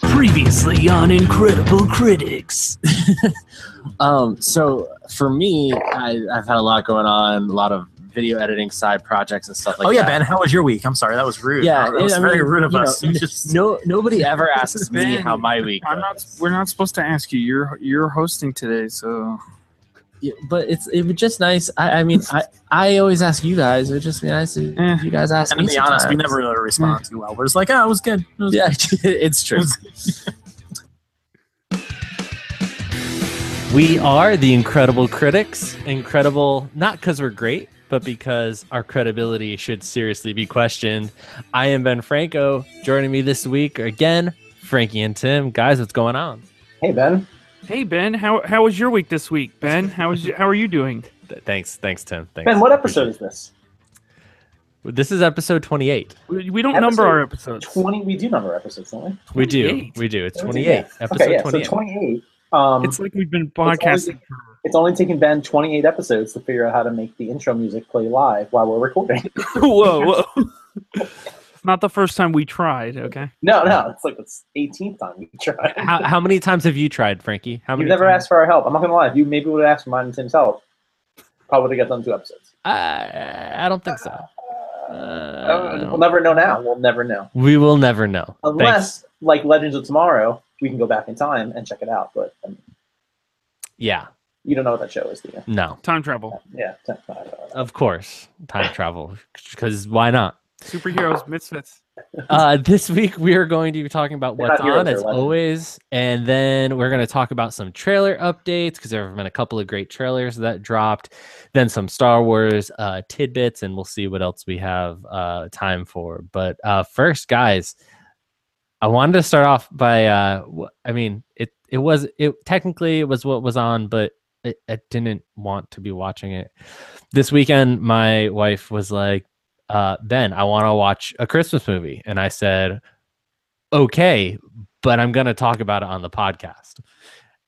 Previously on Incredible Critics. Um, so for me, I, I've had a lot going on, a lot of video editing side projects and stuff like oh yeah, that. Ben, how was your week? I'm sorry, that was rude. Yeah, that was I very mean, rude of you know, us. You just- No, nobody ever asks me how my week. I'm not. We're not supposed to ask you. You're you're hosting today, so Yeah, but it's it was just nice. I, I mean, I, I always ask you guys. It would just be nice if Eh. you guys ask and to me. be honest, we never really respond too well. We're just like, oh, it was good. It was Yeah, it's true. We are the Incredible Critics. Incredible, not because we're great, but because our credibility should seriously be questioned. I am Ben Franco. Joining me this week again, Frankie and Tim. Guys, what's going on? Hey Ben, hey Ben, how how was your week this week? Ben, how was you, how are you doing? Thanks, thanks, Tim. Thanks. Ben, what episode is this? This is episode 28. We, we don't number our episodes. Twenty. We do number episodes, don't we? We do. We do. It's Yeah. 28. Episode okay, yeah. 28. So twenty-eight. Um, It's like we've been podcasting. for it's only taken Ben twenty-eight episodes to figure out how to make the intro music play live while we're recording. whoa, whoa. It's not the first time we tried. Okay. no, no, it's like the eighteenth time we tried. how, how many times have you tried, Frankie? How You've never times? asked for our help. I'm not gonna lie. If you maybe would have asked for mine and Tim's help, probably would have got done two episodes. I, I don't think so. Uh, Uh, we'll never know now. We'll never know we will never know. unless, like Legends of Tomorrow, we can go back in time and check it out. But um, Yeah. you don't know what that show is, do you? No. Time travel, Yeah. Of course. Time travel. Because why not? Superheroes, misfits. Uh, this week we are going to be talking about They're what's on as legends. always, and then we're going to talk about some trailer updates because there have been a couple of great trailers that dropped, then some Star Wars uh, tidbits, and we'll see what else we have uh, time for. But uh, first, guys, I wanted to start off by uh i mean, it it was it technically it was what was on, but it, I didn't want to be watching it this weekend. My wife was like uh, Ben, I want to watch a Christmas movie. And I said, okay, but I'm going to talk about it on the podcast.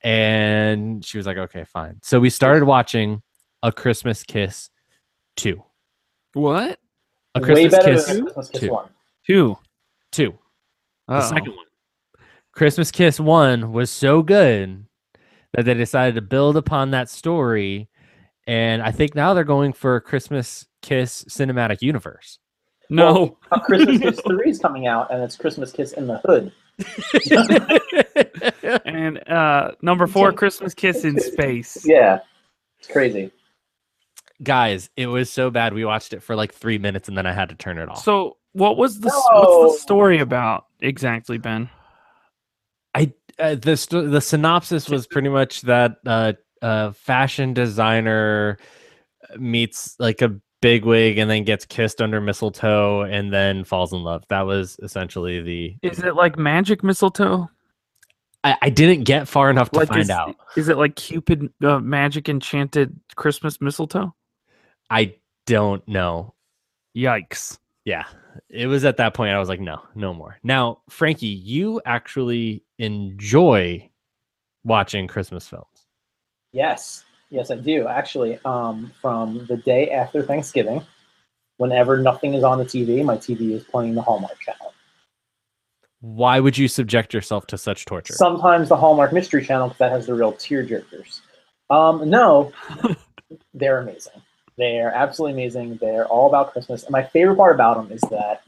And she was like, okay, fine. So we started watching A Christmas Kiss 2. What? A Christmas better Kiss than Christmas Kiss 2. One. Two. 2. The Oh. second one. Christmas Kiss 1 was so good that they decided to build upon that story. And I think now they're going for a Christmas Kiss cinematic universe. No. Uh, Christmas Kiss Three is coming out, and it's Christmas Kiss in the Hood. and uh number four, Christmas Kiss in Space. Yeah, it's crazy. guys it was so bad we watched it for like three minutes and then i had to turn it off So what was the No. what's the story about exactly, Ben? i uh, the st- the synopsis was pretty much that uh uh fashion designer meets like a bigwig and then gets kissed under mistletoe and then falls in love. That was essentially the Is it like magic mistletoe? i, I didn't get far enough to like find is, out. Is it like Cupid uh, magic enchanted Christmas mistletoe? i don't know. Yikes. yeah. It was at that point i was like no no more. Now frankie you actually enjoy watching christmas films. Yes, yes, I do actually. Um, from the day after Thanksgiving, whenever nothing is on the TV, my TV is playing the Hallmark Channel. why would you subject yourself to such torture Sometimes the Hallmark Mystery Channel because that has the real tearjerkers. Um, no, they're amazing. They're absolutely amazing. They're all about Christmas. And my favorite part about them is that,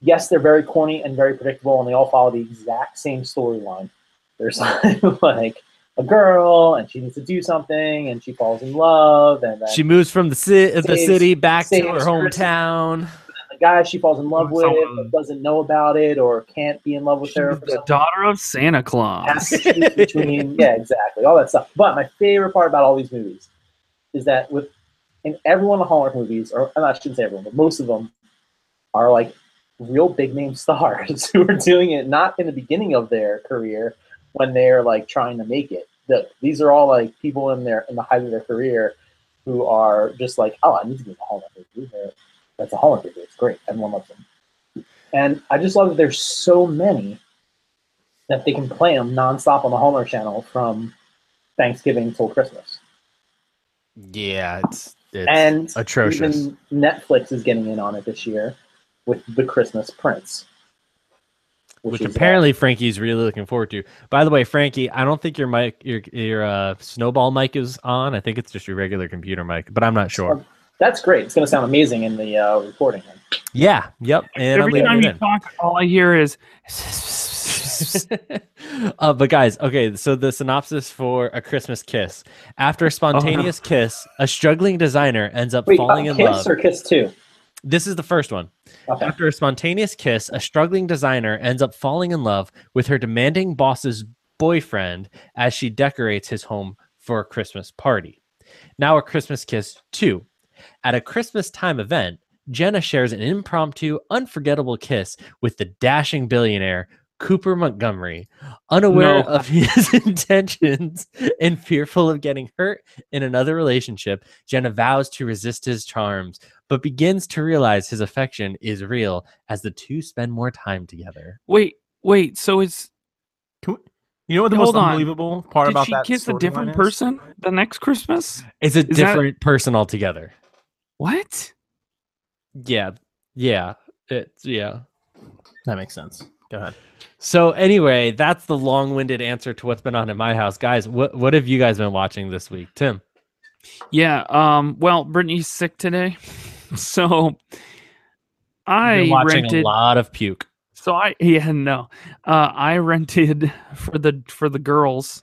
yes, they're very corny and very predictable, and they all follow the exact same storyline. There's like a girl, and she needs to do something, and she falls in love, and then she moves from the, ci- the city back to her hometown the guy she falls in love with Someone- but doesn't know about it or can't be in love with her. She's for the daughter of Santa Claus. between yeah exactly all that stuff but my favorite part about all these movies is that with in every one of the hallmark movies or i shouldn't say everyone but most of them are like real big name stars who are doing it not in the beginning of their career when they're like trying to make it the, these are all like people in their in the height of their career who are just like oh i need to in a hallmark movie that's a hallmark movie it's great. Everyone loves them. And i just love that there's so many that they can play them nonstop on the Hallmark Channel from Thanksgiving till Christmas. yeah it's it's and atrocious. Even Netflix is getting in on it this year with The Christmas Prince. Which is, uh, apparently Frankie's really looking forward to. By the way, Frankie, I don't think your mic, your your uh, snowball mic is on. I think it's just your regular computer mic, but I'm not sure. that's great. It's going to sound amazing in the uh, recording. Yeah, yep. And I'm Every time you in. talk, all I hear is. uh, but guys, okay, so the synopsis for A Christmas Kiss. After a spontaneous kiss, a struggling designer ends up Wait, falling uh, in Kiss love. or Kiss Two? This is the first one. Okay. After a spontaneous kiss, a struggling designer ends up falling in love with her demanding boss's boyfriend as she decorates his home for a Christmas party. Now, a Christmas kiss two. At a Christmas time event, Jenna shares an impromptu, unforgettable kiss with the dashing billionaire Cooper Montgomery. Unaware No. of his intentions and fearful of getting hurt in another relationship, Jenna vows to resist his charms, but begins to realize his affection is real as the two spend more time together. Wait, wait. So it's Can we- you know what the Hold most on. unbelievable part did about she that kiss a storyline different is? person the next Christmas? It's a that- different person altogether. What? Yeah. Yeah. It's yeah. That makes sense. Go ahead. So anyway, that's the long-winded answer to what's been on in my house. Guys, what what have you guys been watching this week? Tim. Yeah. Um. Well, Brittany's sick today, so I been watching rented. a lot of puke. So I yeah no, uh, I rented for the for the girls,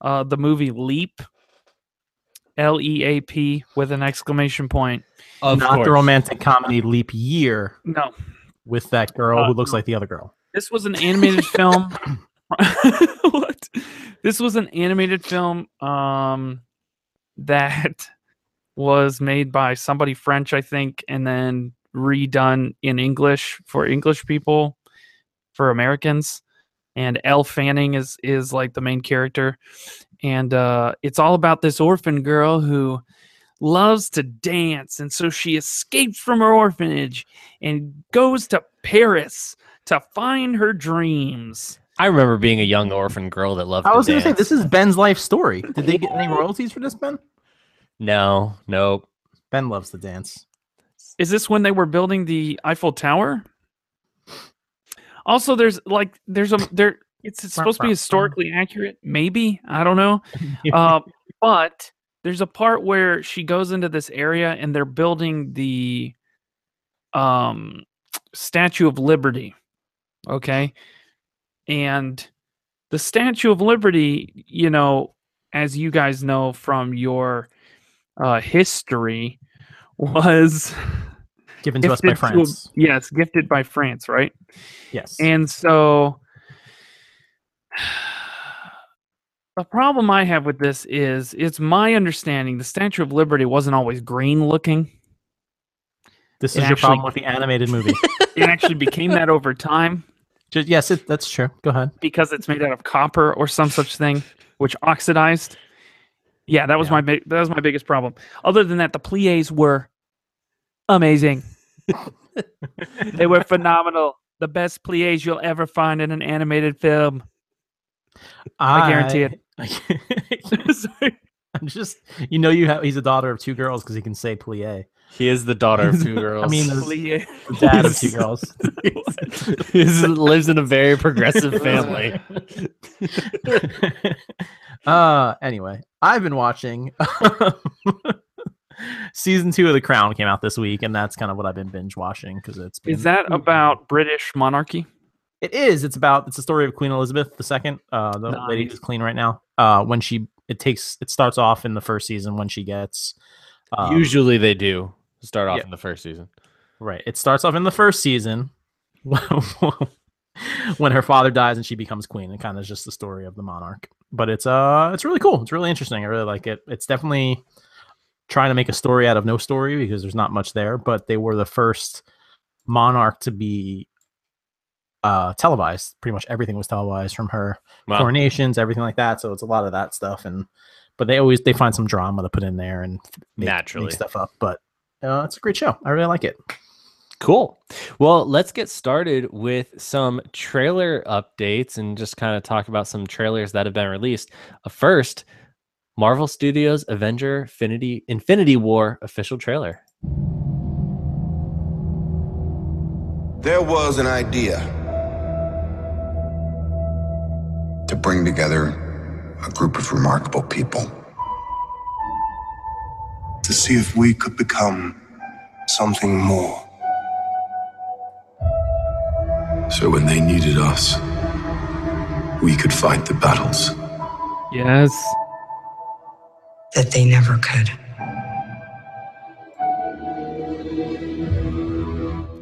uh, the movie Leap, L E A P with an exclamation point. Of Not course. the romantic comedy Leap Year No, with that girl Uh, who looks like the other girl. This was an animated film. what? This was an animated film um, that was made by somebody French, I think, and then redone in English for English people, for Americans. And Elle Fanning is is like the main character, and uh, it's all about this orphan girl who loves to dance, and so she escapes from her orphanage and goes to Paris to find her dreams. I remember being a young orphan girl that loved I was going to say this is Ben's life story. Did they get any royalties for this, Ben? No, nope. Ben loves the dance. Is this when they were building the Eiffel Tower? Also, there's like there's a there. It's, it's supposed to be historically accurate, maybe I don't know, uh, but there's a part where she goes into this area and they're building the um Statue of Liberty. Okay, and the Statue of Liberty, you know, as you guys know from your uh, history, was Given to us by gifted to- France. yes, gifted by France, right? Yes. And so the problem I have with this is it's my understanding the Statue of Liberty wasn't always green looking. this it is your actually- problem with the animated movie. It actually became that over time Just, yes, it, that's true. Go ahead. because it's made out of copper or some such thing, which oxidized. Yeah, that was Yeah. my big that was my biggest problem. Other than that, the plies were amazing. they were phenomenal. The best plies you'll ever find in an animated film. I guarantee it. it. I'm just, you know, you have. He's a daughter of two girls because he can say plie. He is the daughter of two girls. I mean, the dad of two girls. he lives in a very progressive family. uh, anyway, I've been watching. Season two of The Crown came out this week, and that's kind of what I've been binge watching because it's. Been, Is that about British monarchy? It is. It's about. It's the story of Queen Elizabeth II, uh, the lady Nice. who's queen right now. Uh, when she it takes it starts off in the first season when she gets. Um, Usually they do start off in the first season. Right. It starts off in the first season when her father dies and she becomes queen. and kind of just the story of the monarch. But it's uh it's really cool. It's really interesting. I really like it. It's definitely trying to make a story out of no story because there's not much there, but they were the first monarch to be uh televised. Pretty much everything was televised from her Wow. coronations, everything like that. So it's a lot of that stuff and but they always they find some drama to put in there and make, Naturally. make stuff up. But uh, it's a great show. I really like it. Cool. Well, let's get started with some trailer updates and just kind of talk about some trailers that have been released. Uh, first, Marvel Studios Avenger Infinity Infinity War official trailer. There was an idea to bring together a group of remarkable people. To see if we could become something more. So when they needed us, we could fight the battles. Yes. that they never could.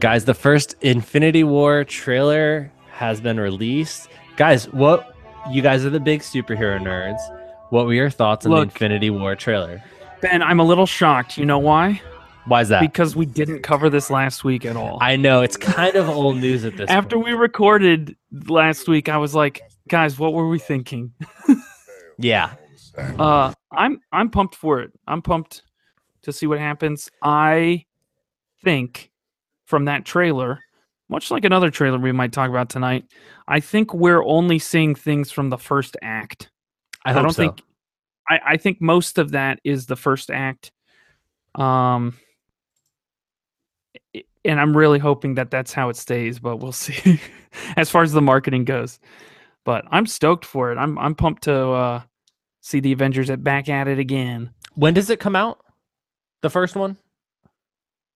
Guys, the first Infinity War trailer has been released. Guys, what you guys are the big superhero nerds. What were your thoughts on the Infinity War trailer? Ben, I'm a little shocked. You know why? Why is that? Because we didn't cover this last week at all. I know it's kind of old news at this After point. we recorded last week, I was like, guys, what were we thinking? Yeah. Uh, I'm I'm pumped for it. I'm pumped to see what happens. I think from that trailer, much like another trailer we might talk about tonight, I think we're only seeing things from the first act. I hope don't so. think I, I think most of that is the first act. Um and I'm really hoping that that's how it stays, but we'll see as far as the marketing goes. But I'm stoked for it. I'm I'm pumped to uh see the Avengers at back at it again. When does it come out? The first one?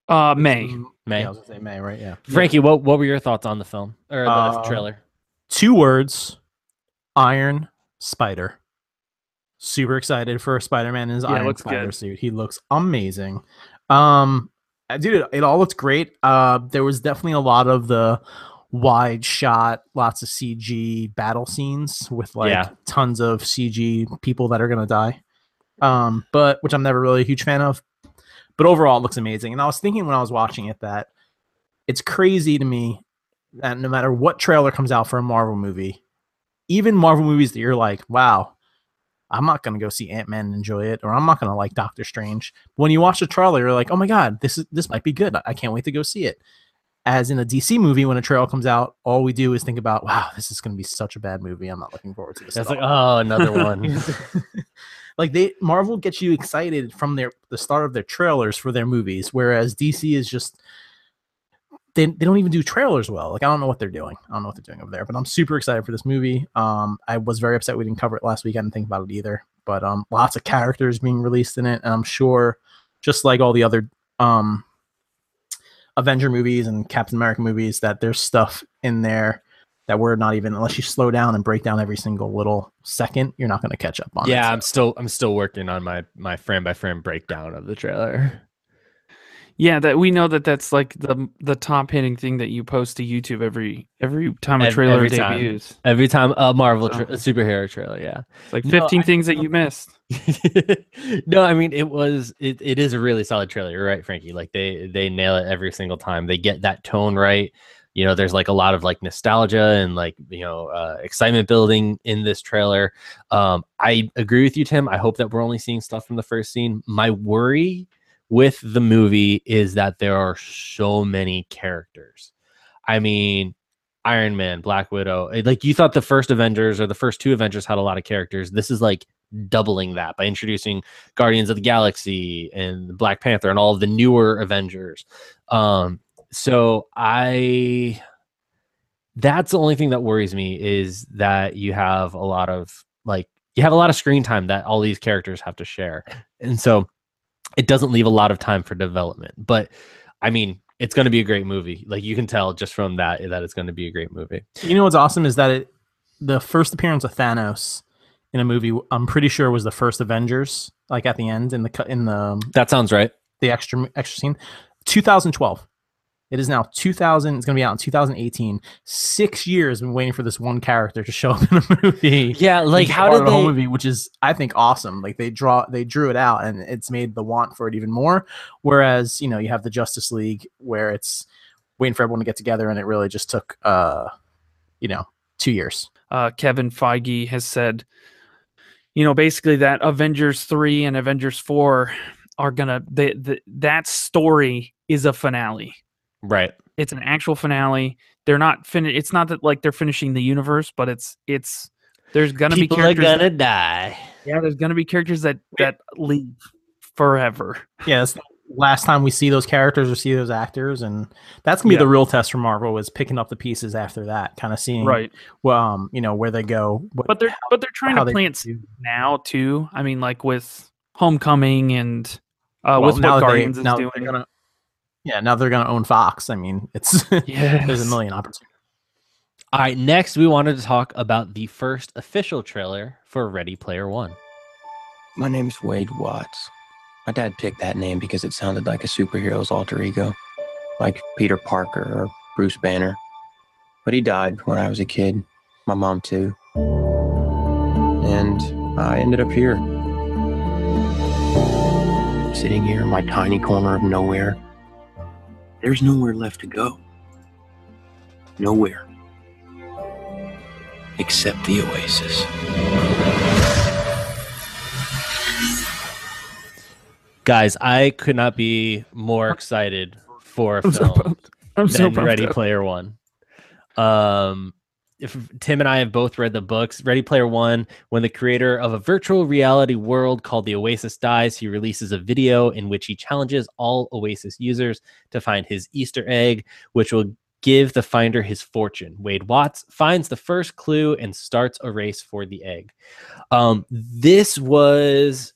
Uh May. May. Yeah, I was gonna say May, right? Yeah. Frankie, what what were your thoughts on the film or the Uh, trailer? Two words: Iron Spider. Super excited for Spider-Man in his Yeah, Iron Spider good. suit. He looks amazing. Um, uh, dude, it all looks great. Uh, there was definitely a lot of the wide shot, lots of CG battle scenes with like Yeah. tons of CG people that are gonna die. Um, but which I'm never really a huge fan of. But overall, it looks amazing. And I was thinking when I was watching it that it's crazy to me that no matter what trailer comes out for a Marvel movie, even Marvel movies that you're like, wow, I'm not gonna go see Ant Man and enjoy it, or I'm not gonna like Doctor Strange. When you watch a trailer, you're like, oh my god, this is this might be good. I can't wait to go see it. As in a DC movie, when a trailer comes out, all we do is think about, wow, this is gonna be such a bad movie. I'm not looking forward to this. It's like, oh, another one. like they Marvel gets you excited from their the start of their trailers for their movies, whereas DC is just they, they don't even do trailers well. Like I don't know what they're doing. I don't know what they're doing over there. But I'm super excited for this movie. Um, I was very upset we didn't cover it last week. I didn't think about it either. But um, lots of characters being released in it, and I'm sure, just like all the other um, Avenger movies and Captain America movies, that there's stuff in there that we're not even unless you slow down and break down every single little second, you're not going to catch up on. it. yeah, So- I'm still I'm still working on my my frame by frame breakdown of the trailer. Yeah, that we know that that's like the the top hitting thing that you post to YouTube every every time a trailer every time. debuts. Every time a Marvel tra- a superhero trailer, yeah. It's like No, 15 I- things that you missed. no, I mean it was it, it is a really solid trailer. You're right, Frankie. Like they they nail it every single time. They get that tone right. You know, there's like a lot of like nostalgia and like you know uh, excitement building in this trailer. Um, I agree with you, Tim. I hope that we're only seeing stuff from the first scene. My worry with the movie is that there are so many characters. I mean, Iron Man, Black Widow. eh, Like you thought the first Avengers or the first two Avengers had a lot of characters. This is like doubling that by introducing Guardians of the Galaxy and Black Panther and all of the newer Avengers. Um, so I that's the only thing that worries me is that you have a lot of like you have a lot of screen time that all these characters have to share. And so it doesn't leave a lot of time for development. But I mean, it's going to be a great movie. Like you can tell just from that that it's going to be a great movie. You know what's awesome is that it, the first appearance of Thanos in a movie, I'm pretty sure was the first Avengers, like at the end in the in the um, That sounds right. the extra extra scene, 2012. It is now 2000. It's going to be out in 2018. Six years been waiting for this one character to show up in a movie. Yeah, like how did of the whole they movie, which is I think awesome. Like they draw, they drew it out, and it's made the want for it even more. Whereas you know you have the Justice League where it's waiting for everyone to get together, and it really just took uh, you know, two years. uh, Kevin Feige has said, you know, basically that Avengers three and Avengers four are gonna the, the that story is a finale. Right. It's an actual finale. They're not finished. It's not that like they're finishing the universe, but it's it's there's gonna People be are characters. gonna that- die. yeah, there's gonna be characters that that leave forever. Yeah, that's last time we see those characters or see those actors, and that's gonna be Yeah. the real test for Marvel is picking up the pieces after that, kind of seeing Right. well, um, you know, where they go. What, But they're but they're trying to they plant seeds now too. I mean, like with Homecoming and uh, well, with now what that they- Guardians is now doing. they're gonna, yeah, now they're gonna own Fox. I mean, it's there's a million opportunities. All right, next we wanted to talk about the first official trailer for Ready Player One. My name's Wade Watts. My dad picked that name because it sounded like a superhero's alter ego, like Peter Parker or Bruce Banner. But he died when I was a kid, my mom too. And I ended up here. Sitting here in my tiny corner of nowhere. There's nowhere left to go. Nowhere. Except the oasis. Guys, I could not be more excited for a I'm so film pumped. I'm so than pumped Ready up. Player One. Um, if Tim and I have both read the books, Ready Player One, when the creator of a virtual reality world called the Oasis dies, he releases a video in which he challenges all Oasis users to find his Easter egg, which will give the finder his fortune. Wade Watts finds the first clue and starts a race for the egg. Um, this was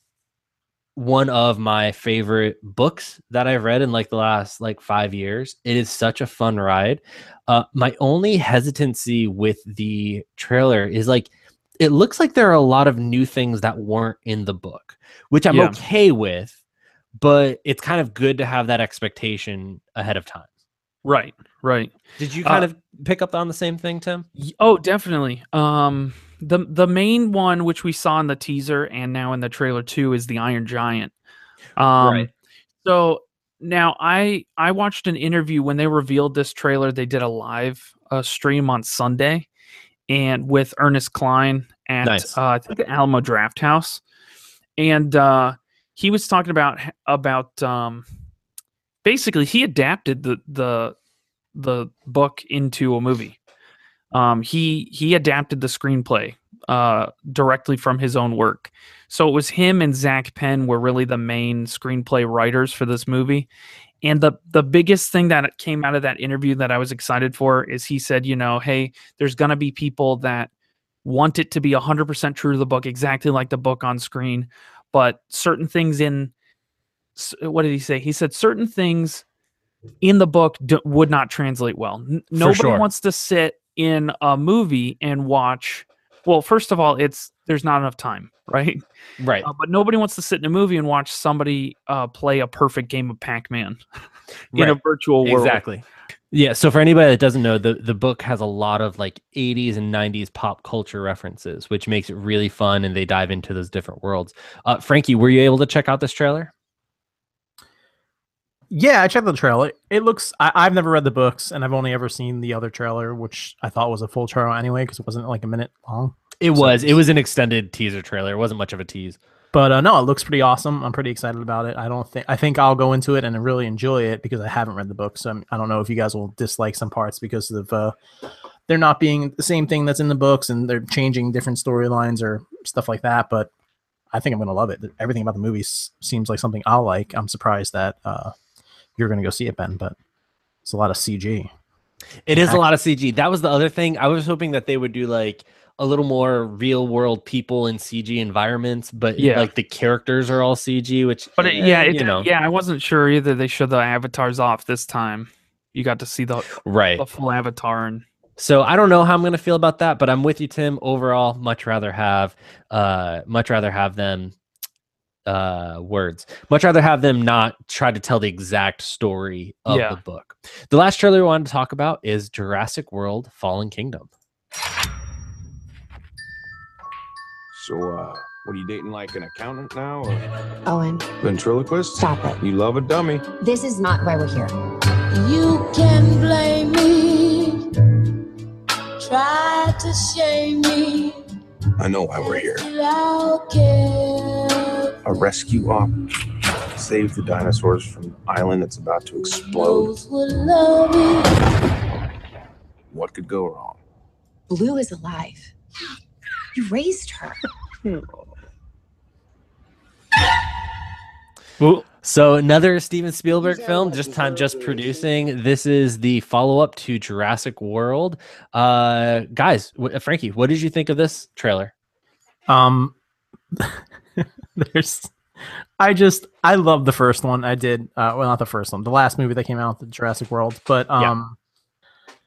one of my favorite books that I've read in like the last like five years. It is such a fun ride. Uh, my only hesitancy with the trailer is like it looks like there are a lot of new things that weren't in the book, which I'm Yeah. okay with, but it's kind of good to have that expectation ahead of time. Right, right. Did you Uh, kind of pick up on the same thing, Tim? Oh, definitely. Um, the the main one which we saw in the teaser and now in the trailer too is the Iron Giant. Um, Right. So now I I watched an interview when they revealed this trailer. They did a live uh, stream on Sunday, and with Ernest Cline at Nice. uh, I think the Alamo Draft House, and uh, he was talking about about um, basically he adapted the the the book into a movie. Um, he he adapted the screenplay uh, directly from his own work. So it was him and Zak Penn were really the main screenplay writers for this movie. And the the biggest thing that came out of that interview that I was excited for is he said, you know, hey, there's gonna be people that want it to be 100% true to the book, exactly like the book on screen, but certain things in what did he say? He said certain things in the book d- would not translate well. N- nobody sure. wants to sit in a movie and watch. Well, first of all, it's there's not enough time, right? Right. Uh, but nobody wants to sit in a movie and watch somebody uh, play a perfect game of Pac-Man in a virtual world. Exactly. Yeah. So for anybody that doesn't know, the, the book has a lot of like 80s and 90s pop culture references, which makes it really fun and they dive into those different worlds. Uh, Frankie, were you able to check out this trailer? Yeah, I checked the trailer. It looks. I, I've never read the books, and I've only ever seen the other trailer, which I thought was a full trailer anyway, because it wasn't like a minute long. It So was. It was an extended teaser trailer. It wasn't much of a tease. But uh, no, it looks pretty awesome. I'm pretty excited about it. I don't think. I think I'll go into it and really enjoy it because I haven't read the books. So I'm- I don't know if you guys will dislike some parts because of uh, they're not being the same thing that's in the books, and they're changing different storylines or stuff like that. But I think I'm gonna love it. Everything about the movie seems like something I'll like. I'm surprised that uh, you're gonna go see it, Ben. But it's a lot of CG. It is a lot of CG. That was the other thing. I was hoping that they would do like a little more real world people in CG environments, but Yeah. like the characters are all CG, which But it, eh, yeah, it, you know, yeah, I wasn't sure either. They showed the avatars off this time. You got to see the right. the full avatar and So I don't know how I'm gonna feel about that, but I'm with you, Tim. Overall, much rather have uh much rather have them uh words. Much rather have them not try to tell the exact story of Yeah. the book. The last trailer we wanted to talk about is Jurassic World Fallen Kingdom. So, uh, what are you dating like an accountant now or Owen, ventriloquist? stop it. You love a dummy. This is not why we're here. You can blame me, try to shame me, I know why we're here. Till I'll give A rescue op. Save the dinosaurs from the island that's about to explode. those who love me. What could go wrong? Blue is alive. You raised her. So another Steven Spielberg film, just time just producing. This is the follow-up to Jurassic World. Uh guys, wh- Frankie, what did you think of this trailer? Um, there's, I just I love the first one. I did. Uh, well, not the first one, the last movie that came out, the Jurassic World. But Yeah. um,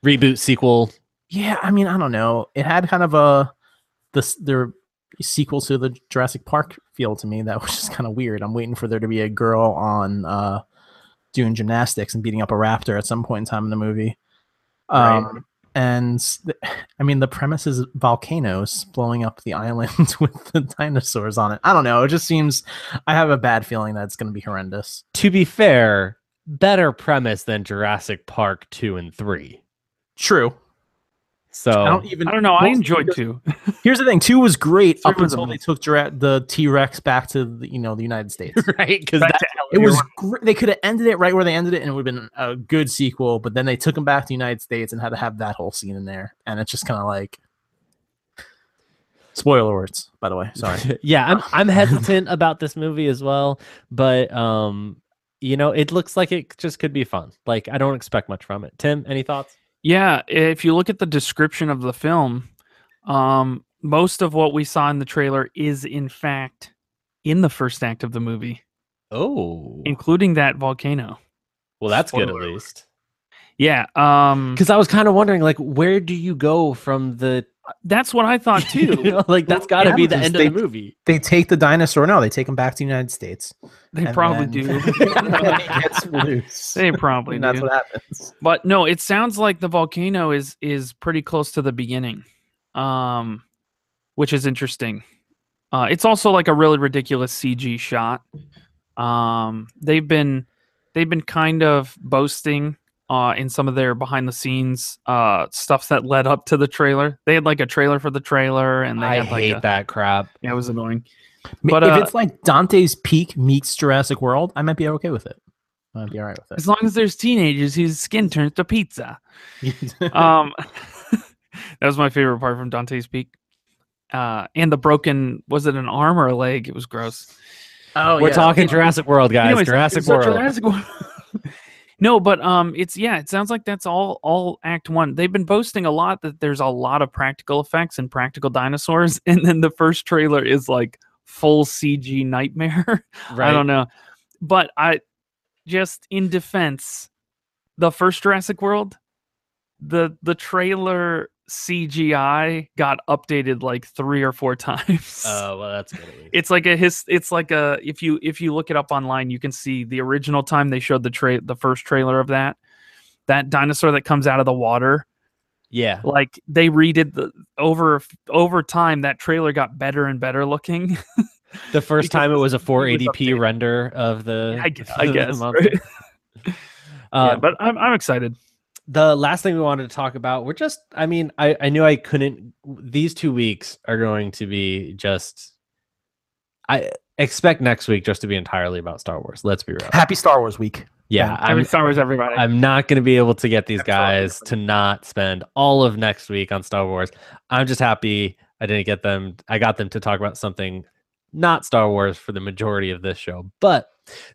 Reboot sequel. yeah, I mean, I don't know. It had kind of a this the sequel to the Jurassic Park feel to me that was just kind of weird. I'm waiting for there to be a girl on uh doing gymnastics and beating up a raptor at some point in time in the movie. Right. And th- I mean, the premise is volcanoes blowing up the island with the dinosaurs on it. I don't know. It just seems I have a bad feeling that it's going to be horrendous. To be fair, better premise than Jurassic Park 2 and 3. True. So I don't even. I don't know. I enjoyed two. Here's the thing: two was great up until they took Jura- the T Rex back to the, you know the United States. right because Back that It was gr- they could have ended it right where they ended it, and it would have been a good sequel. But then they took him back to the United States and had to have that whole scene in there, and it's just kind of like spoiler words. By the way, sorry. yeah, I'm I'm hesitant about this movie as well, but um you know, it looks like it just could be fun. Like I don't expect much from it. Tim, any thoughts? Yeah, if you look at the description of the film, um, most of what we saw in the trailer is in fact in the first act of the movie, Oh. including that volcano. Well, that's good at least. Yeah, um, Cuz I was kind of wondering like where do you go from the that's what I thought you too. know, like that's got to Yeah, be the end they- of the movie. they take the dinosaur. No, they take him back to the United States. they probably then- do. and then he gets loose. they probably and that's do. what happens. But no, it sounds like the volcano is is pretty close to the beginning, um, which is interesting. Uh, it's also like a really ridiculous CG shot. Um, they've been they've been kind of boasting uh, in some of their behind the scenes uh, stuff that led up to the trailer. They had like a trailer for the trailer, and they I had like hate a, that crap. Yeah, it was annoying. But But, if uh, it's like Dante's Peak meets Jurassic World, I might be okay with it. I might be all right with it. As long as there's teenagers whose skin turns to pizza. um that was my favorite part from dante's peak uh and the broken was it an arm or a leg it was gross oh, We're yeah. talking Jurassic World, guys. Anyways, Jurassic World. Jurassic World. No but um it's yeah it sounds like that's all all act one. They've been boasting a lot that there's a lot of practical effects and practical dinosaurs and then the first trailer is like full cg nightmare. Right. i don't know. But i just in defense the first jurassic world the the trailer cgi got updated like three or four times Oh, well that's good. it's like a his it's like a if you if you look it up online you can see the original time they showed the tra- the first trailer of that that dinosaur that comes out of the water yeah. like they redid the over over time that trailer got better and better looking The first time it was a 480p updated. render of the i, gu- I guess right? Uh, yeah, but I'm, I'm excited the last thing we wanted to talk about we're just i mean i i knew i couldn't these two weeks are going to be just i expect next week just to be entirely about star wars let's be real. Happy Star Wars week. yeah i'm i'm Star Wars everybody. I'm not going to be able to get these guys to not spend all of next week on star wars. I'm just happy i didn't get them i got them to talk about something not star wars for the majority of this show but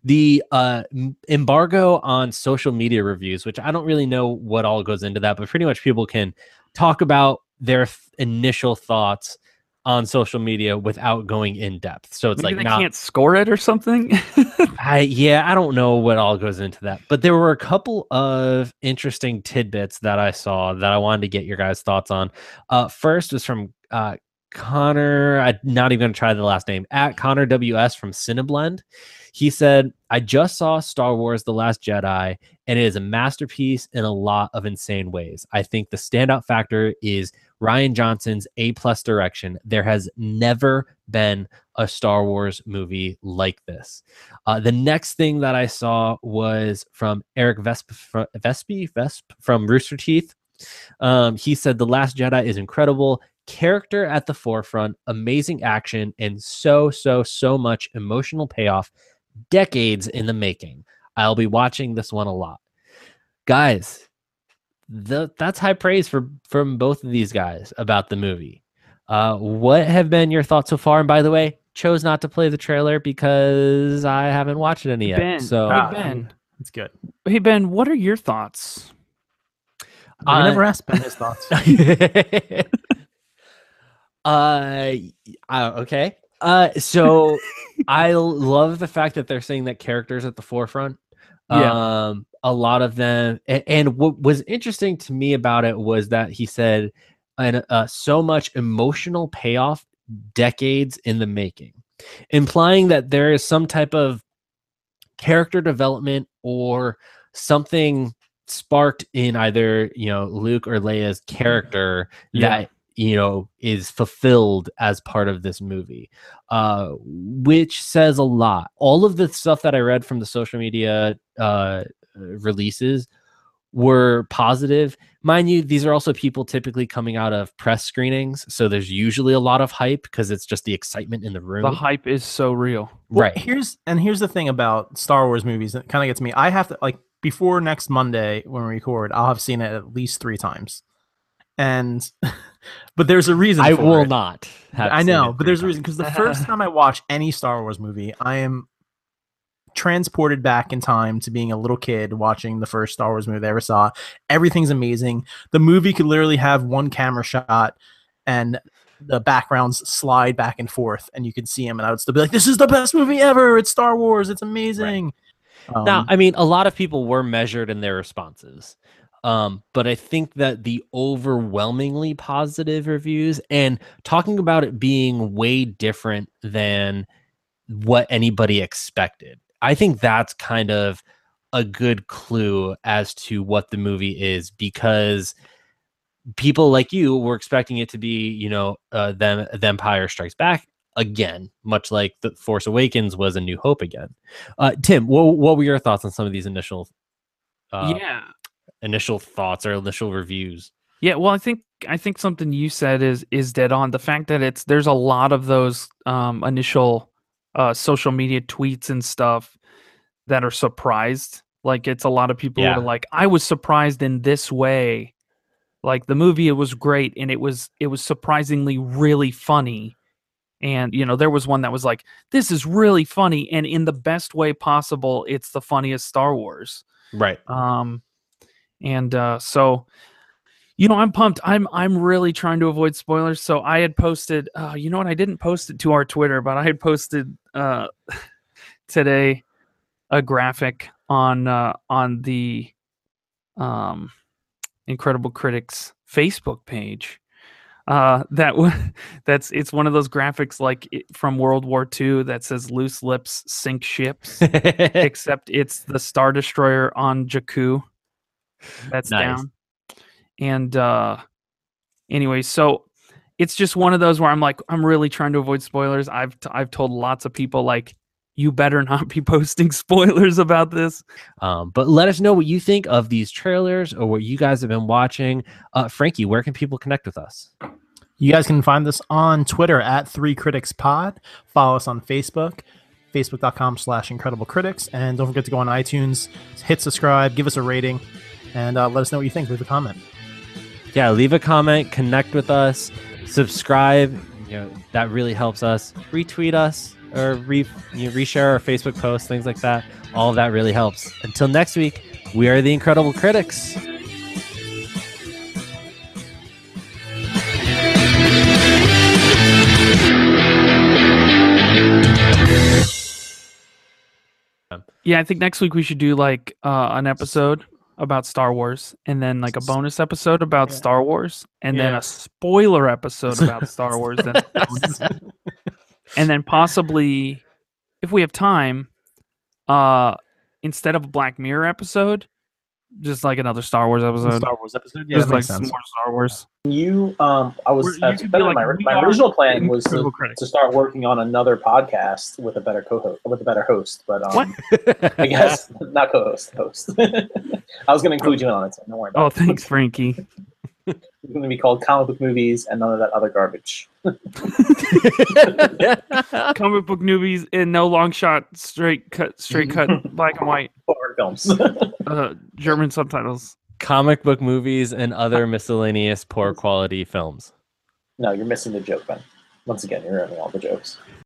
the uh embargo on social media reviews which i don't really know what all goes into that but pretty much people can talk about their th- initial thoughts on social media without going in depth so it's Maybe like they not can't score it or something I yeah, I don't know what all goes into that, but there were a couple of interesting tidbits that I saw that I wanted to get your guys' thoughts on. Uh, first was from uh, Connor. I'm not even going to try the last name at Connor WS from Cineblend. He said, "I just saw Star Wars: The Last Jedi, and it is a masterpiece in a lot of insane ways. I think the standout factor is." Rian Johnson's A plus direction. There has never been a Star Wars movie like this. Uh, the next thing that I saw was from Eric Vesp, Vespi Vesp from Rooster Teeth. Um, he said the Last Jedi is incredible, character at the forefront, amazing action, and so so so much emotional payoff. Decades in the making. I'll be watching this one a lot, guys. The, that's high praise for from both of these guys about the movie. Uh, what have been your thoughts so far? And by the way, chose not to play the trailer because I haven't watched it any yet. Ben, so hey, Ah, Ben, It's good. hey Ben, what are your thoughts? I Uh, never asked Ben his thoughts. uh, uh, okay. Uh, so I love the fact that they're saying that characters at the forefront. Yeah. Um, a lot of them, and, and what was interesting to me about it was that he said, and uh, so much emotional payoff decades in the making, implying that there is some type of character development or something sparked in either you know Luke or Leia's character Yeah. that you know is fulfilled as part of this movie uh which says a lot all of the stuff that i read from the social media uh releases were positive mind you these are also people typically coming out of press screenings so there's usually a lot of hype because it's just the excitement in the room The hype is so real. Well, right Here's and here's the thing about Star Wars movies that kind of gets me. I have to like before next Monday when we record, I'll have seen it at least three times. And but there's a reason. i will it. not have I know, but there's a reason because the first time I watch any Star Wars movie, I am transported back in time to being a little kid watching the first Star Wars movie I ever saw. Everything's amazing. The movie could literally have one camera shot and the backgrounds slide back and forth and you can see him and I would still be like, This is the best movie ever. It's Star Wars. It's amazing. Um, now i mean a lot of people were measured in their responses um, but i think that the overwhelmingly positive reviews and talking about it being way different than what anybody expected i think that's kind of a good clue as to what the movie is because people like you were expecting it to be you know uh, them the empire strikes back again much like the force awakens was a new hope again uh, tim what, what were your thoughts on some of these initial uh, yeah. Initial thoughts or initial reviews Yeah, well, I think I think something you said is is dead on. The fact that it's there's a lot of those um, initial uh, social media tweets and stuff that are surprised. Like it's a lot of people who Yeah. are like, I was surprised in this way. Like the movie, it was great and it was it was surprisingly really funny. And you know, there was one that was like, this is really funny, and in the best way possible, it's the funniest Star Wars. right Um, and uh, so, you know, I'm pumped. I'm I'm really trying to avoid spoilers. So I had posted, uh, you know what? I didn't post it to our Twitter, but I had posted uh, today a graphic on uh, on the um, Incredible Critics Facebook page. Uh, that w- that's it's one of those graphics like it, from World War II that says "loose lips sink ships." except it's the Star Destroyer on Jakku that's Nice. down. And uh anyway, so it's just one of those where I'm like I'm really trying to avoid spoilers. I've t- I've told lots of people like you better not be posting spoilers about this. um, but let us know what you think of these trailers or what you guys have been watching uh, frankie where can people connect with us You guys can find us on Twitter at Three Critics Pod. Follow us on Facebook, facebook.com slash incredible critics. And don't forget to go on iTunes, hit subscribe, give us a rating, and uh, let us know what you think. Leave a comment. yeah leave a comment connect with us subscribe. You know that really helps us. Retweet us or re you know, reshare our facebook posts things like that. All of that really helps. Until next week we are the incredible critics. Yeah, I think next week we should do like uh an episode about Star Wars and then like a bonus episode about Star Wars and then a spoiler episode about Star Wars and, and then possibly if we have time uh instead of a Black Mirror episode just like another Star Wars episode. Star Wars episode? Yeah, just like some sense. more Star Wars. You, um, I was. Uh, be like, my, my original plan was to, to start working on another podcast with a better co-host, with a better host. But um, I guess not co-host, host. I was going to include you in on it, so don't worry about Oh, it. thanks, Frankie. It's going to be called comic book movies and none of that other garbage. Comic book movies in no long shot, straight cut, straight cut, black and white. Horror films. uh, German subtitles. comic book movies and other miscellaneous poor quality films no, you're missing the joke, Ben. Once again, you're ruining all the jokes.